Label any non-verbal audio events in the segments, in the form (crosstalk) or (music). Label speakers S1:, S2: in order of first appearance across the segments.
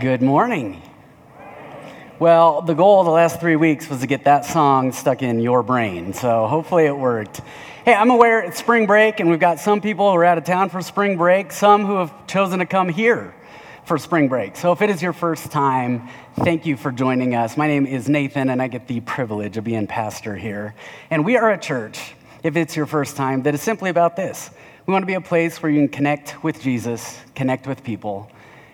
S1: Good morning. Well, the goal of the last three weeks was to get that song stuck in your brain, so hopefully it worked. Hey, I'm aware it's spring break, and we've got some people who are out of town for spring break, some who have chosen to come here for spring break. So if it is your first time, thank you for joining us. My name is Nathan, and I get the privilege of being pastor here. And we are a church, if it's your first time, that is simply about this. We want to be a place where you can connect with Jesus, connect with people,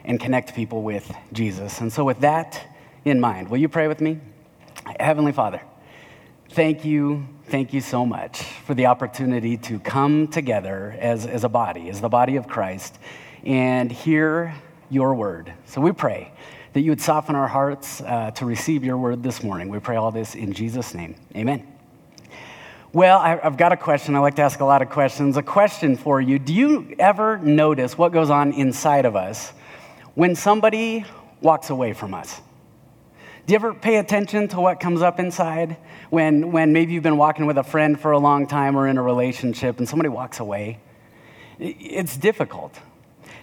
S1: and connect people with Jesus. And so, with that in mind, will you pray with me? Heavenly Father, thank you, thank you so much for the opportunity to come together as, as a body, as the body of Christ, and hear your word. So, we pray that you would soften our hearts uh, to receive your word this morning. We pray all this in Jesus' name. Amen. Well, I've got a question. I like to ask a lot of questions. A question for you Do you ever notice what goes on inside of us when somebody walks away from us? Do you ever pay attention to what comes up inside when, when maybe you've been walking with a friend for a long time or in a relationship and somebody walks away? It's difficult.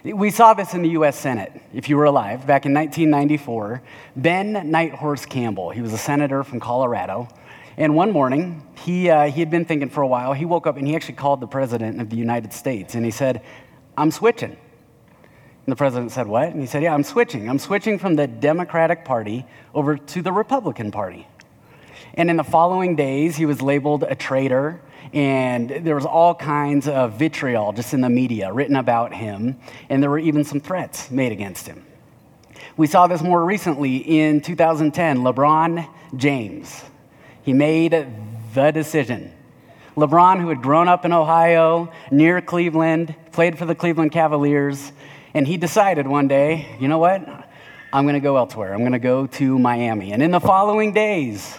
S1: We saw this in the U.S. Senate, if you were alive, back in 1994. Ben Nighthorse Campbell, he was a senator from Colorado. And one morning, he, uh, he had been thinking for a while. He woke up and he actually called the president of the United States and he said, I'm switching. And the president said, What? And he said, Yeah, I'm switching. I'm switching from the Democratic Party over to the Republican Party. And in the following days, he was labeled a traitor, and there was all kinds of vitriol just in the media written about him, and there were even some threats made against him. We saw this more recently in 2010. LeBron James, he made the decision. LeBron, who had grown up in Ohio, near Cleveland, played for the Cleveland Cavaliers, and he decided one day, you know what? I'm going to go elsewhere. I'm going to go to Miami. And in the following days,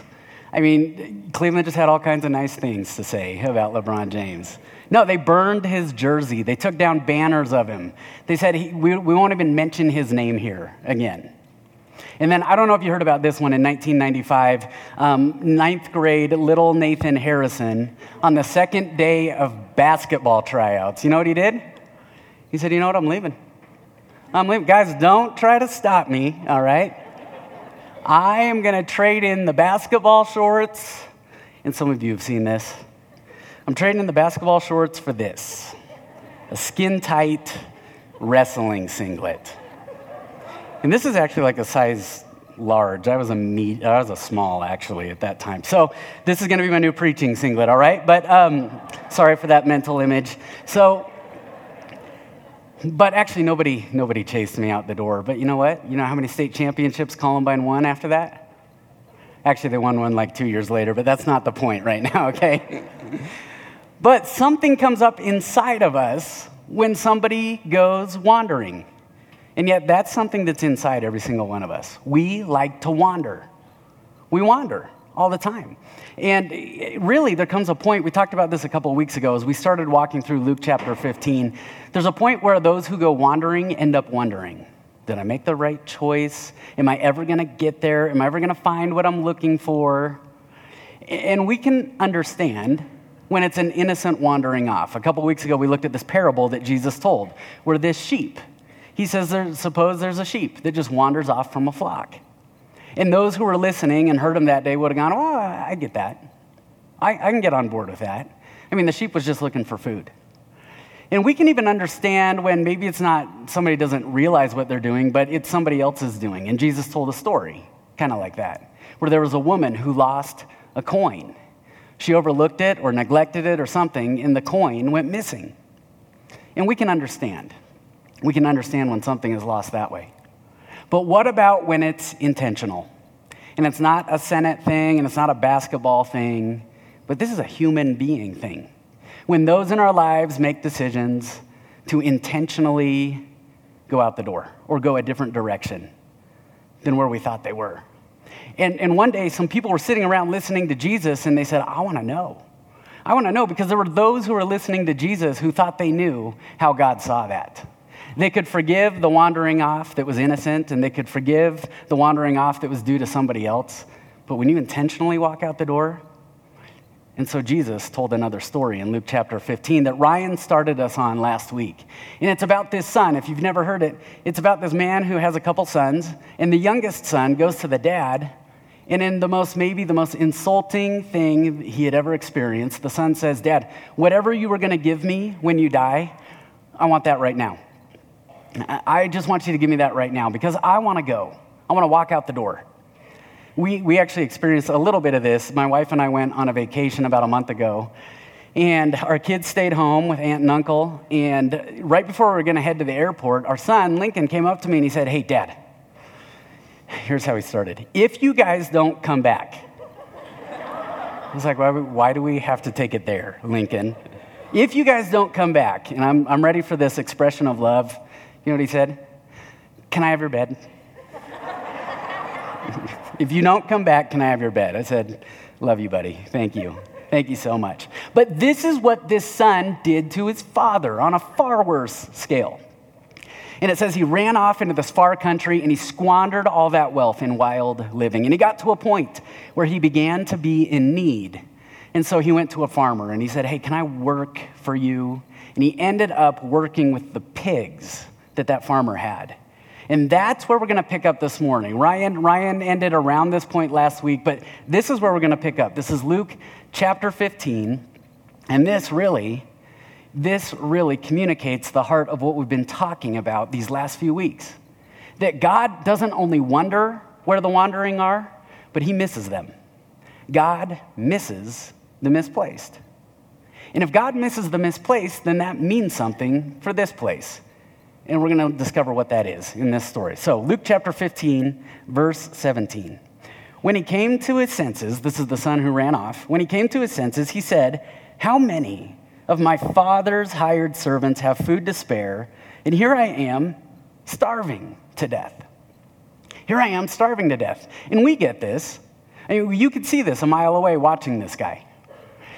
S1: I mean, Cleveland just had all kinds of nice things to say about LeBron James. No, they burned his jersey. They took down banners of him. They said, he, we, we won't even mention his name here again. And then I don't know if you heard about this one in 1995. Um, ninth grade, little Nathan Harrison, on the second day of basketball tryouts, you know what he did? He said, You know what? I'm leaving. I'm leaving. Guys, don't try to stop me, all right? I am going to trade in the basketball shorts, and some of you have seen this. I'm trading in the basketball shorts for this a skin tight wrestling singlet. And this is actually like a size large. I was a meat, I was a small actually at that time. So this is going to be my new preaching singlet, all right? But um, sorry for that mental image. So but actually, nobody, nobody chased me out the door. But you know what? You know how many state championships Columbine won after that? Actually, they won one like two years later, but that's not the point right now, (laughs) okay? but something comes up inside of us when somebody goes wandering. And yet, that's something that's inside every single one of us. We like to wander. We wander all the time. And eh, really, there comes a point, we talked about this a couple of weeks ago as we started walking through Luke chapter 15. There's a point where those who go wandering end up wondering Did I make the right choice? Am I ever going to get there? Am I ever going to find what I'm looking for? And we can understand when it's an innocent wandering off. A couple of weeks ago, we looked at this parable that Jesus told where this sheep, he says, suppose there's a sheep that just wanders off from a flock. And those who were listening and heard him that day would have gone, Oh, I get that. I, I can get on board with that. I mean, the sheep was just looking for food. And we can even understand when maybe it's not somebody doesn't realize what they're doing, but it's somebody else's doing. And Jesus told a story, kind of like that, where there was a woman who lost a coin. She overlooked it or neglected it or something, and the coin went missing. And we can understand. We can understand when something is lost that way. But what about when it's intentional? And it's not a Senate thing and it's not a basketball thing, but this is a human being thing. When those in our lives make decisions to intentionally go out the door or go a different direction than where we thought they were. And, and one day, some people were sitting around listening to Jesus and they said, I want to know. I want to know because there were those who were listening to Jesus who thought they knew how God saw that. They could forgive the wandering off that was innocent, and they could forgive the wandering off that was due to somebody else. But when you intentionally walk out the door, And so Jesus told another story in Luke chapter 15 that Ryan started us on last week. And it's about this son. If you've never heard it, it's about this man who has a couple sons, and the youngest son goes to the dad, and in the most, maybe the most insulting thing he had ever experienced, the son says, Dad, whatever you were going to give me when you die, I want that right now. I just want you to give me that right now because I want to go. I want to walk out the door. We, we actually experienced a little bit of this. My wife and I went on a vacation about a month ago, and our kids stayed home with aunt and uncle. And right before we were going to head to the airport, our son, Lincoln, came up to me and he said, Hey, Dad, here's how he started. If you guys don't come back, I was like, why, why do we have to take it there, Lincoln? If you guys don't come back, and I'm, I'm ready for this expression of love, you know what he said? Can I have your bed? if you don't come back, can I have your bed? I said, Love you, buddy. Thank you. Thank you so much. But this is what this son did to his father on a far worse scale. And it says he ran off into this far country and he squandered all that wealth in wild living. And he got to a point where he began to be in need. And so he went to a farmer and he said, Hey, can I work for you? And he ended up working with the pigs that that farmer had. And that's where we're going to pick up this morning. Ryan, Ryan ended around this point last week, but this is where we're going to pick up. This is Luke chapter 15. And this really, this really communicates the heart of what we've been talking about these last few weeks. That God doesn't only wonder where the wandering are, but he misses them. God misses the misplaced. And if God misses the misplaced, then that means something for this place. And we're going to discover what that is in this story. So, Luke chapter 15, verse 17. When he came to his senses, this is the son who ran off. When he came to his senses, he said, How many of my father's hired servants have food to spare? And here I am, starving to death. Here I am, starving to death. And we get this. I mean, you could see this a mile away watching this guy.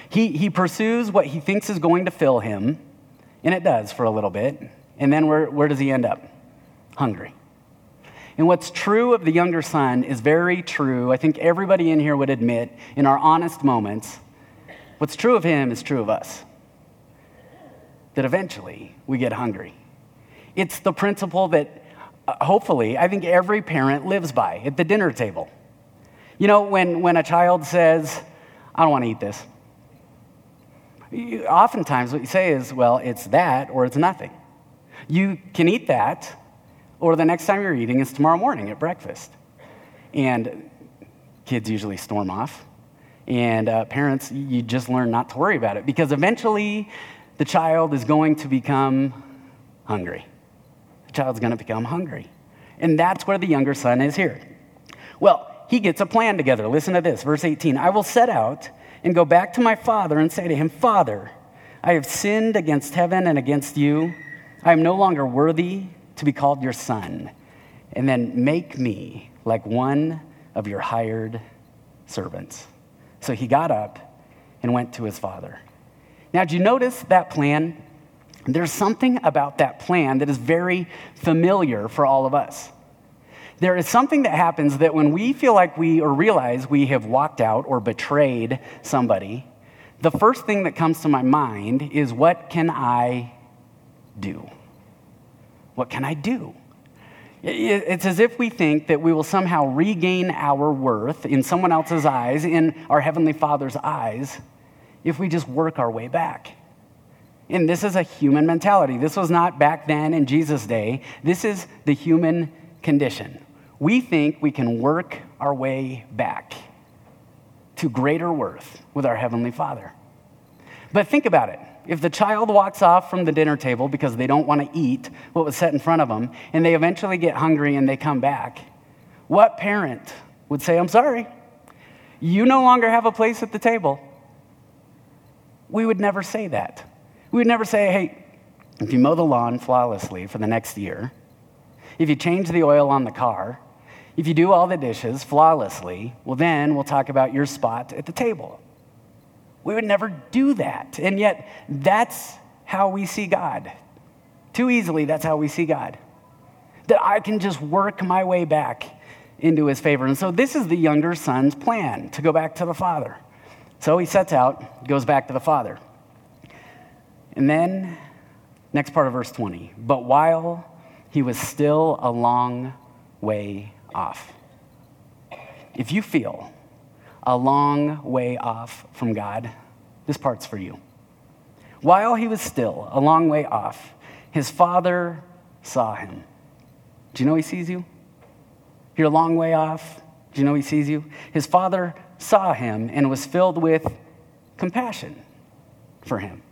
S1: He, he pursues what he thinks is going to fill him, and it does for a little bit. And then where, where does he end up? Hungry. And what's true of the younger son is very true. I think everybody in here would admit, in our honest moments, what's true of him is true of us. That eventually we get hungry. It's the principle that uh, hopefully I think every parent lives by at the dinner table. You know, when, when a child says, I don't want to eat this, oftentimes what you say is, well, it's that or it's nothing. You can eat that, or the next time you're eating is tomorrow morning at breakfast. And kids usually storm off. And uh, parents, you just learn not to worry about it because eventually the child is going to become hungry. The child's going to become hungry. And that's where the younger son is here. Well, he gets a plan together. Listen to this, verse 18. I will set out and go back to my father and say to him, Father, I have sinned against heaven and against you. I am no longer worthy to be called your son. And then make me like one of your hired servants. So he got up and went to his father. Now, did you notice that plan? There's something about that plan that is very familiar for all of us. There is something that happens that when we feel like we or realize we have walked out or betrayed somebody, the first thing that comes to my mind is what can I do? What can I do? It's as if we think that we will somehow regain our worth in someone else's eyes, in our Heavenly Father's eyes, if we just work our way back. And this is a human mentality. This was not back then in Jesus' day. This is the human condition. We think we can work our way back to greater worth with our Heavenly Father. But think about it. If the child walks off from the dinner table because they don't want to eat what was set in front of them, and they eventually get hungry and they come back, what parent would say, I'm sorry, you no longer have a place at the table? We would never say that. We would never say, hey, if you mow the lawn flawlessly for the next year, if you change the oil on the car, if you do all the dishes flawlessly, well, then we'll talk about your spot at the table. We would never do that. And yet, that's how we see God. Too easily, that's how we see God. That I can just work my way back into his favor. And so, this is the younger son's plan to go back to the father. So he sets out, goes back to the father. And then, next part of verse 20. But while he was still a long way off. If you feel a long way off from God, this part's for you. While he was still a long way off, his father saw him. Do you know he sees you? You're a long way off. Do you know he sees you? His father saw him and was filled with compassion for him.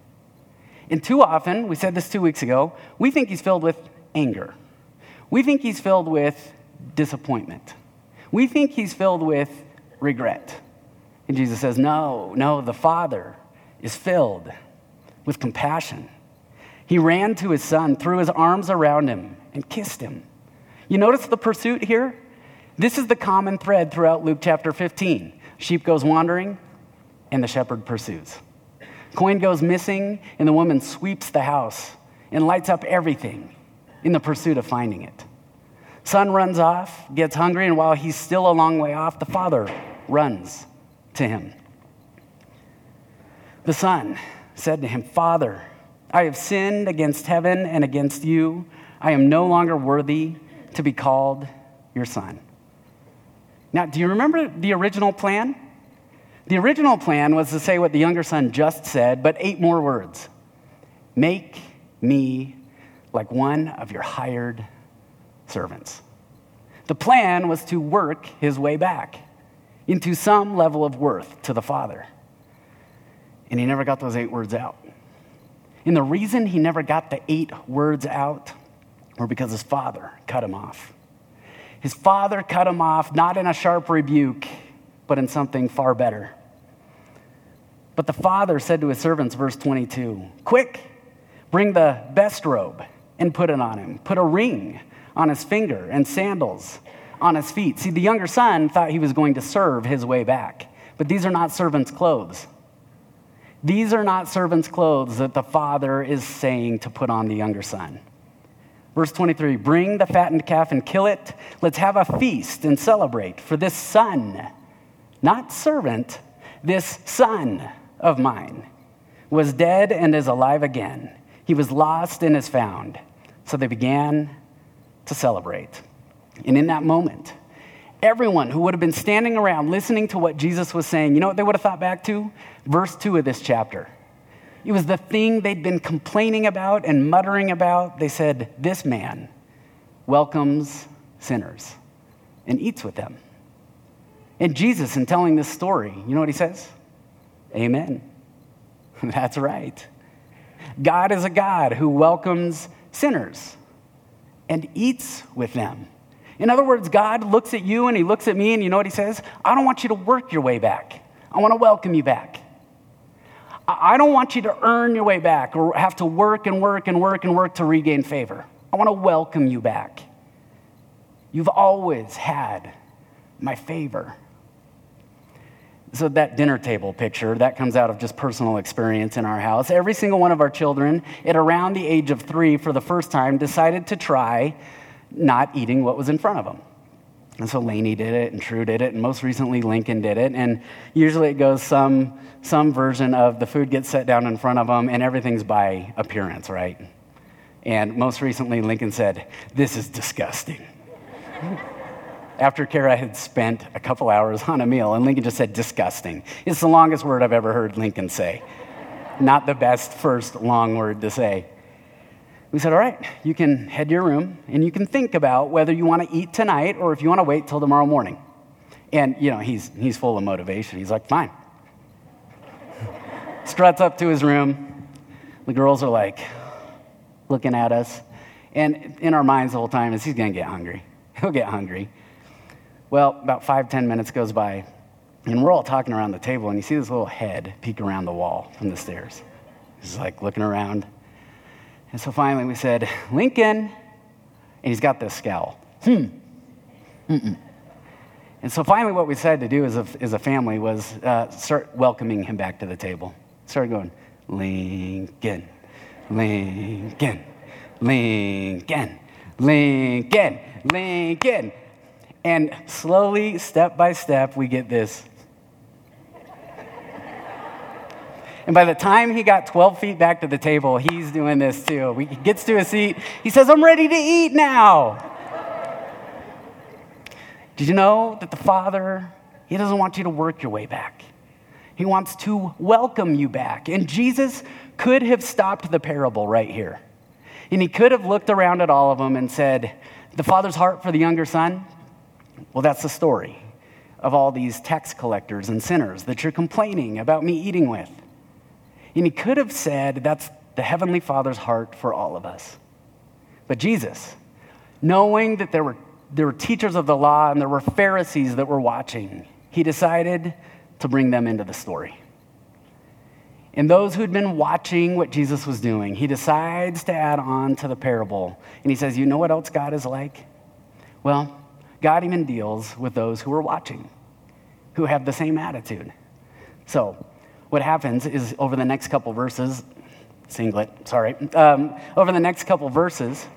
S1: And too often, we said this two weeks ago, we think he's filled with anger. We think he's filled with disappointment. We think he's filled with regret. And Jesus says, No, no, the Father is filled with compassion. He ran to his son, threw his arms around him, and kissed him. You notice the pursuit here? This is the common thread throughout Luke chapter 15. Sheep goes wandering, and the shepherd pursues. Coin goes missing, and the woman sweeps the house and lights up everything in the pursuit of finding it. Son runs off, gets hungry, and while he's still a long way off, the father runs to him. The son said to him, Father, I have sinned against heaven and against you. I am no longer worthy to be called your son. Now, do you remember the original plan? The original plan was to say what the younger son just said, but eight more words Make me like one of your hired servants. The plan was to work his way back into some level of worth to the Father. And he never got those eight words out. And the reason he never got the eight words out were because his father cut him off. His father cut him off, not in a sharp rebuke, but in something far better. But the father said to his servants, verse 22, Quick, bring the best robe and put it on him. Put a ring on his finger and sandals on his feet. See, the younger son thought he was going to serve his way back, but these are not servants' clothes. These are not servants' clothes that the father is saying to put on the younger son. Verse 23 Bring the fattened calf and kill it. Let's have a feast and celebrate. For this son, not servant, this son of mine was dead and is alive again. He was lost and is found. So they began to celebrate. And in that moment, everyone who would have been standing around listening to what Jesus was saying, you know what they would have thought back to? Verse 2 of this chapter. It was the thing they'd been complaining about and muttering about. They said, This man welcomes sinners and eats with them. And Jesus, in telling this story, you know what he says? Amen. (laughs) That's right. God is a God who welcomes sinners and eats with them. In other words, God looks at you and he looks at me, and you know what he says? I don't want you to work your way back. I want to welcome you back. I don't want you to earn your way back or have to work and work and work and work to regain favor. I want to welcome you back. You've always had my favor. So, that dinner table picture, that comes out of just personal experience in our house. Every single one of our children, at around the age of three, for the first time, decided to try not eating what was in front of them. And so Lainey did it, and True did it, and most recently Lincoln did it. And usually it goes some, some version of the food gets set down in front of them, and everything's by appearance, right? And most recently Lincoln said, This is disgusting. (laughs) After Kara had spent a couple hours on a meal, and Lincoln just said, Disgusting. It's the longest word I've ever heard Lincoln say. Not the best first long word to say. We said, All right, you can head to your room and you can think about whether you want to eat tonight or if you want to wait till tomorrow morning. And, you know, he's, he's full of motivation. He's like, Fine. (laughs) Struts up to his room. The girls are like looking at us. And in our minds the whole time is he's going to get hungry. He'll get hungry. Well, about five, ten minutes goes by, and we're all talking around the table, and you see this little head peek around the wall from the stairs. He's like looking around. And so finally we said, Lincoln. And he's got this scowl. Hmm. Mm-mm. And so finally, what we decided to do as a, as a family was uh, start welcoming him back to the table. Started going, Lincoln, Lincoln, Lincoln, Lincoln, Lincoln. And slowly, step by step, we get this. And by the time he got 12 feet back to the table, he's doing this too. He gets to a seat. He says, I'm ready to eat now. Did you know that the Father, He doesn't want you to work your way back? He wants to welcome you back. And Jesus could have stopped the parable right here. And he could have looked around at all of them and said, The Father's heart for the younger son? Well, that's the story of all these tax collectors and sinners that you're complaining about me eating with. And he could have said, That's the Heavenly Father's heart for all of us. But Jesus, knowing that there were, there were teachers of the law and there were Pharisees that were watching, he decided to bring them into the story. And those who'd been watching what Jesus was doing, he decides to add on to the parable. And he says, You know what else God is like? Well, God even deals with those who are watching, who have the same attitude. So, what happens is over the next couple verses, singlet, sorry, um, over the next couple verses,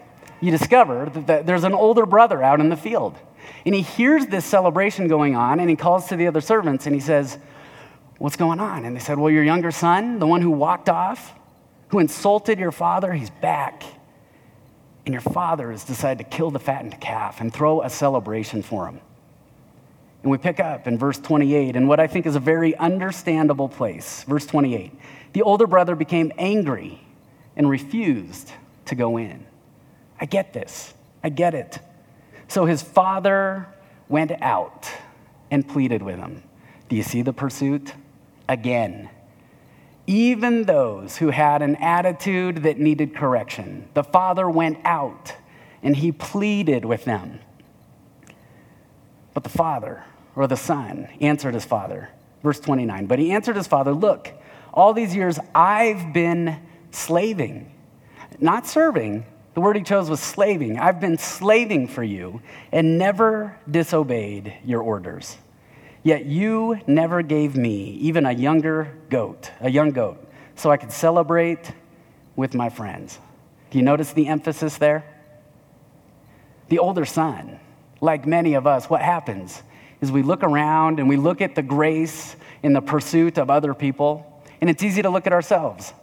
S1: you discover that there's an older brother out in the field. And he hears this celebration going on, and he calls to the other servants and he says, What's going on? And they said, Well, your younger son, the one who walked off, who insulted your father, he's back. And your father has decided to kill the fattened calf and throw a celebration for him. And we pick up in verse 28 in what I think is a very understandable place. Verse 28 The older brother became angry and refused to go in. I get this. I get it. So his father went out and pleaded with him. Do you see the pursuit? Again. Even those who had an attitude that needed correction, the father went out and he pleaded with them. But the father, or the son, answered his father. Verse 29. But he answered his father, Look, all these years I've been slaving, not serving. The word he chose was slaving. I've been slaving for you and never disobeyed your orders. Yet you never gave me even a younger goat, a young goat, so I could celebrate with my friends. Do you notice the emphasis there? The older son like many of us, what happens is we look around and we look at the grace in the pursuit of other people, and it's easy to look at ourselves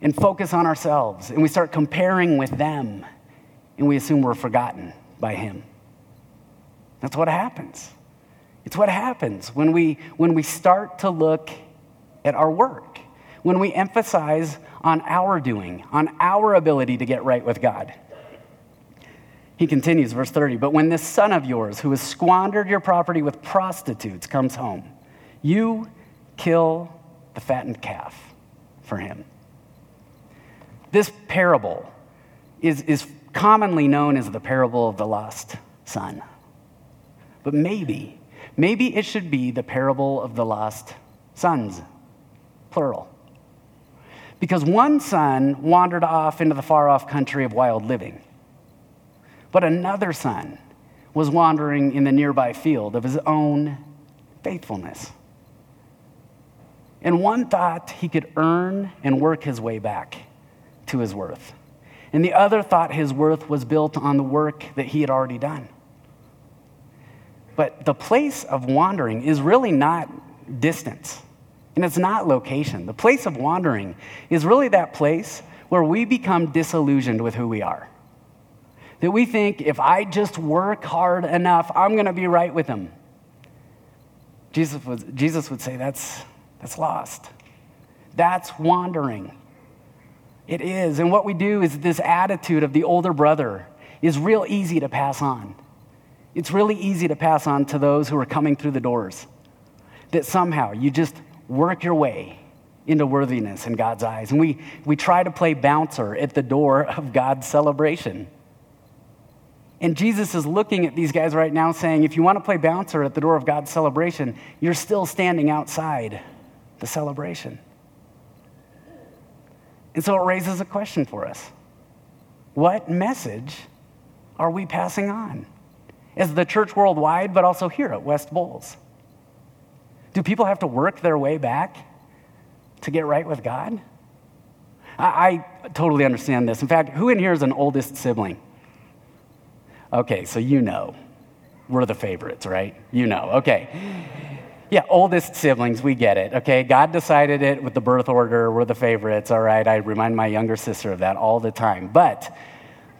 S1: and focus on ourselves, and we start comparing with them, and we assume we're forgotten by Him. That's what happens. It's what happens when we, when we start to look at our work, when we emphasize on our doing, on our ability to get right with God. He continues, verse 30 But when this son of yours, who has squandered your property with prostitutes, comes home, you kill the fattened calf for him. This parable is, is commonly known as the parable of the lost son. But maybe, maybe it should be the parable of the lost sons, plural. Because one son wandered off into the far off country of wild living but another son was wandering in the nearby field of his own faithfulness. And one thought he could earn and work his way back to his worth. And the other thought his worth was built on the work that he had already done. But the place of wandering is really not distance, and it's not location. The place of wandering is really that place where we become disillusioned with who we are that we think if I just work hard enough, I'm going to be right with him. Jesus would, Jesus would say that's, that's lost. That's wandering. It is. And what we do is this attitude of the older brother is real easy to pass on. It's really easy to pass on to those who are coming through the doors. That somehow you just work your way into worthiness in God's eyes. And we, we try to play bouncer at the door of God's celebration. And Jesus is looking at these guys right now saying, if you want to play bouncer at the door of God's celebration, you're still standing outside the celebration. And so it raises a question for us What message are we passing on? As the church worldwide, but also here at West Bowles? Do people have to work their way back to get right with God? I, I totally understand this. In fact, who in here is an oldest sibling? Okay, so you know. We're the favorites, right? You know. Okay. Yeah, oldest siblings, we get it, okay? God decided it with the birth order. We're the favorites, all right? I remind my younger sister of that all the time. But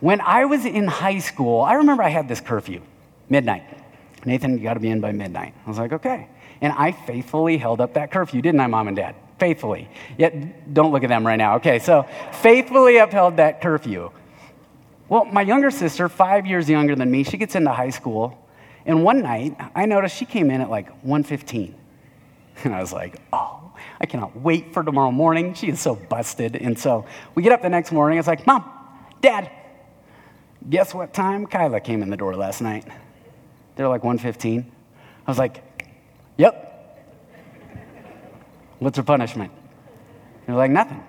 S1: when I was in high school, I remember I had this curfew, midnight. Nathan, you got to be in by midnight. I was like, okay. And I faithfully held up that curfew, didn't I, mom and dad? Faithfully. Yet, don't look at them right now. Okay, so faithfully upheld that curfew. Well, my younger sister, five years younger than me, she gets into high school. And one night, I noticed she came in at like 1.15. And I was like, oh, I cannot wait for tomorrow morning. She is so busted. And so we get up the next morning. It's like, Mom, Dad, guess what time Kyla came in the door last night? They're like 1.15. I was like, yep. What's her punishment? They're like, nothing.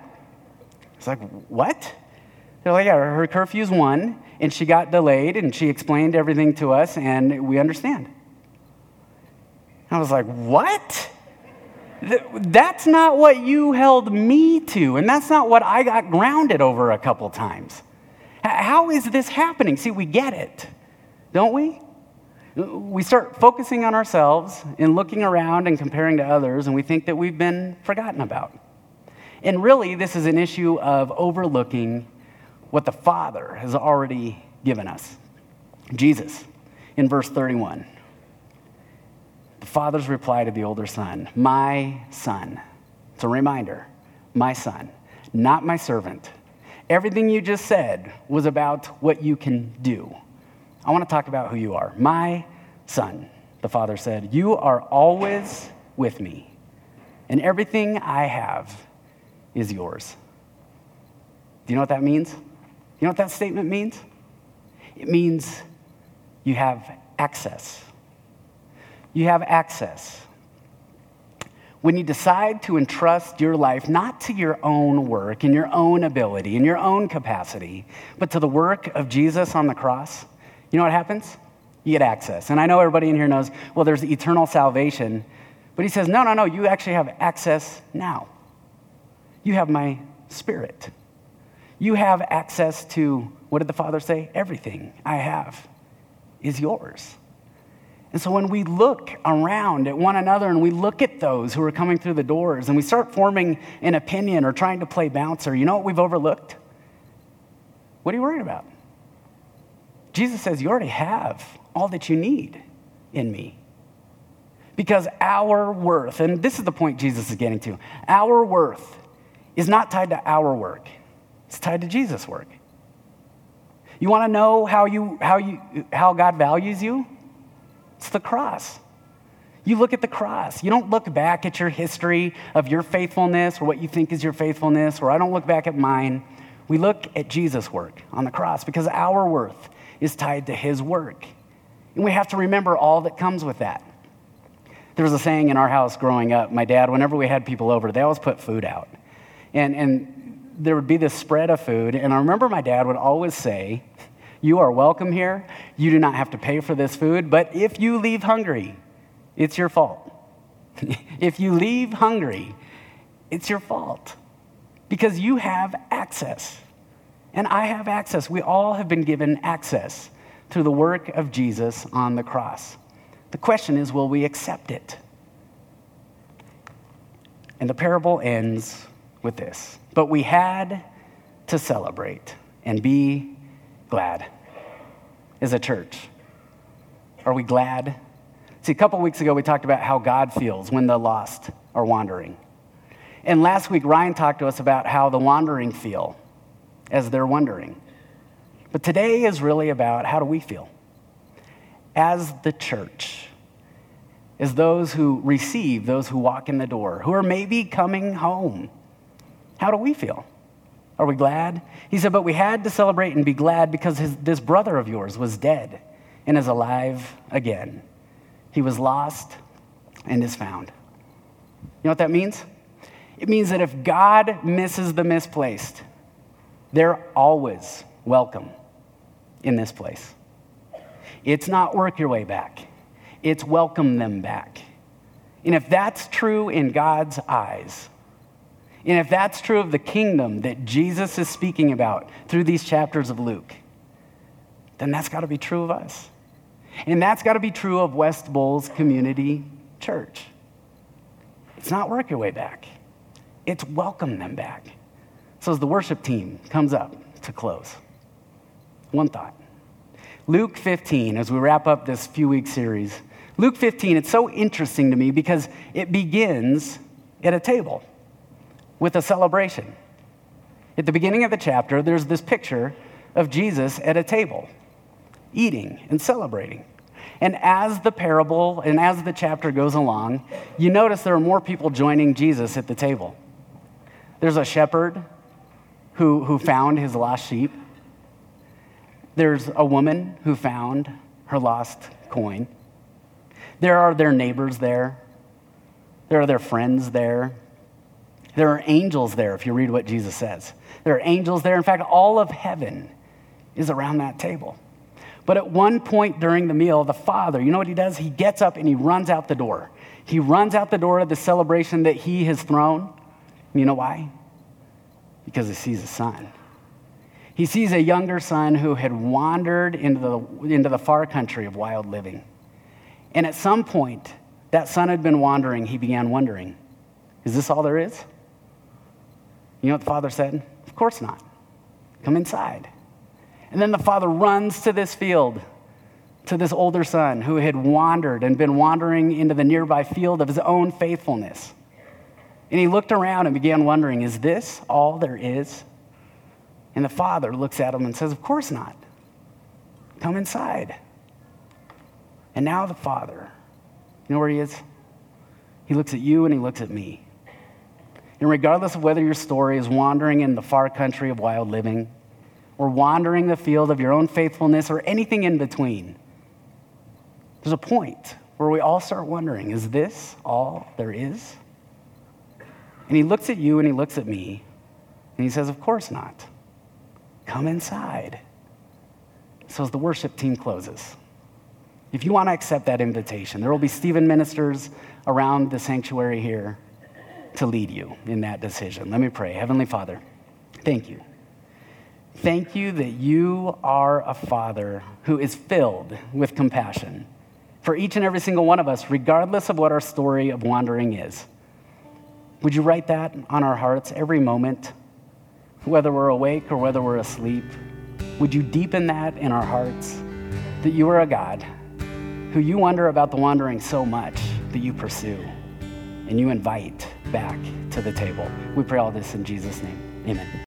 S1: It's like, what? They're like, yeah, her curfew's one, and she got delayed, and she explained everything to us, and we understand. I was like, what? That's not what you held me to, and that's not what I got grounded over a couple times. How is this happening? See, we get it, don't we? We start focusing on ourselves and looking around and comparing to others, and we think that we've been forgotten about. And really, this is an issue of overlooking what the Father has already given us. Jesus, in verse 31, the Father's reply to the older son, My son. It's a reminder, my son, not my servant. Everything you just said was about what you can do. I want to talk about who you are. My son, the father said, You are always with me, and everything I have is yours. Do you know what that means? You know what that statement means? It means you have access. You have access. When you decide to entrust your life not to your own work and your own ability and your own capacity, but to the work of Jesus on the cross, you know what happens? You get access. And I know everybody in here knows, well, there's eternal salvation. But he says, no, no, no, you actually have access now. You have my spirit. You have access to, what did the Father say? Everything I have is yours. And so when we look around at one another and we look at those who are coming through the doors and we start forming an opinion or trying to play bouncer, you know what we've overlooked? What are you worried about? Jesus says, You already have all that you need in me. Because our worth, and this is the point Jesus is getting to, our worth is not tied to our work. It's tied to Jesus' work. You want to know how, you, how, you, how God values you? It's the cross. You look at the cross. You don't look back at your history of your faithfulness or what you think is your faithfulness, or I don't look back at mine. We look at Jesus' work on the cross because our worth is tied to his work. And we have to remember all that comes with that. There was a saying in our house growing up. My dad, whenever we had people over, they always put food out. And, and there would be this spread of food. And I remember my dad would always say, You are welcome here. You do not have to pay for this food. But if you leave hungry, it's your fault. (laughs) if you leave hungry, it's your fault because you have access. And I have access. We all have been given access through the work of Jesus on the cross. The question is will we accept it? And the parable ends with this. But we had to celebrate and be glad as a church. Are we glad? See, a couple weeks ago, we talked about how God feels when the lost are wandering. And last week, Ryan talked to us about how the wandering feel as they're wandering. But today is really about how do we feel as the church, as those who receive, those who walk in the door, who are maybe coming home how do we feel? Are we glad? He said, But we had to celebrate and be glad because his, this brother of yours was dead and is alive again. He was lost and is found. You know what that means? It means that if God misses the misplaced, they're always welcome in this place. It's not work your way back, it's welcome them back. And if that's true in God's eyes, and if that's true of the kingdom that Jesus is speaking about through these chapters of Luke, then that's got to be true of us. And that's got to be true of West Bowles Community Church. It's not work your way back, it's welcome them back. So as the worship team comes up to close, one thought. Luke 15, as we wrap up this few week series, Luke 15, it's so interesting to me because it begins at a table with a celebration. At the beginning of the chapter, there's this picture of Jesus at a table, eating and celebrating. And as the parable and as the chapter goes along, you notice there are more people joining Jesus at the table. There's a shepherd who, who found his lost sheep. There's a woman who found her lost coin. There are their neighbors there. There are their friends there. There are angels there, if you read what Jesus says. There are angels there. In fact, all of heaven is around that table. But at one point during the meal, the father, you know what he does? He gets up and he runs out the door. He runs out the door of the celebration that he has thrown. You know why? Because he sees a son. He sees a younger son who had wandered into the, into the far country of wild living. And at some point, that son had been wandering. He began wondering, is this all there is? You know what the father said? Of course not. Come inside. And then the father runs to this field, to this older son who had wandered and been wandering into the nearby field of his own faithfulness. And he looked around and began wondering, is this all there is? And the father looks at him and says, Of course not. Come inside. And now the father, you know where he is? He looks at you and he looks at me. And regardless of whether your story is wandering in the far country of wild living, or wandering the field of your own faithfulness, or anything in between, there's a point where we all start wondering is this all there is? And he looks at you and he looks at me, and he says, Of course not. Come inside. So as the worship team closes, if you want to accept that invitation, there will be Stephen ministers around the sanctuary here to lead you in that decision. Let me pray. Heavenly Father, thank you. Thank you that you are a Father who is filled with compassion for each and every single one of us, regardless of what our story of wandering is. Would you write that on our hearts every moment, whether we're awake or whether we're asleep? Would you deepen that in our hearts that you are a God who you wonder about the wandering so much that you pursue and you invite back to the table? We pray all this in Jesus' name. Amen.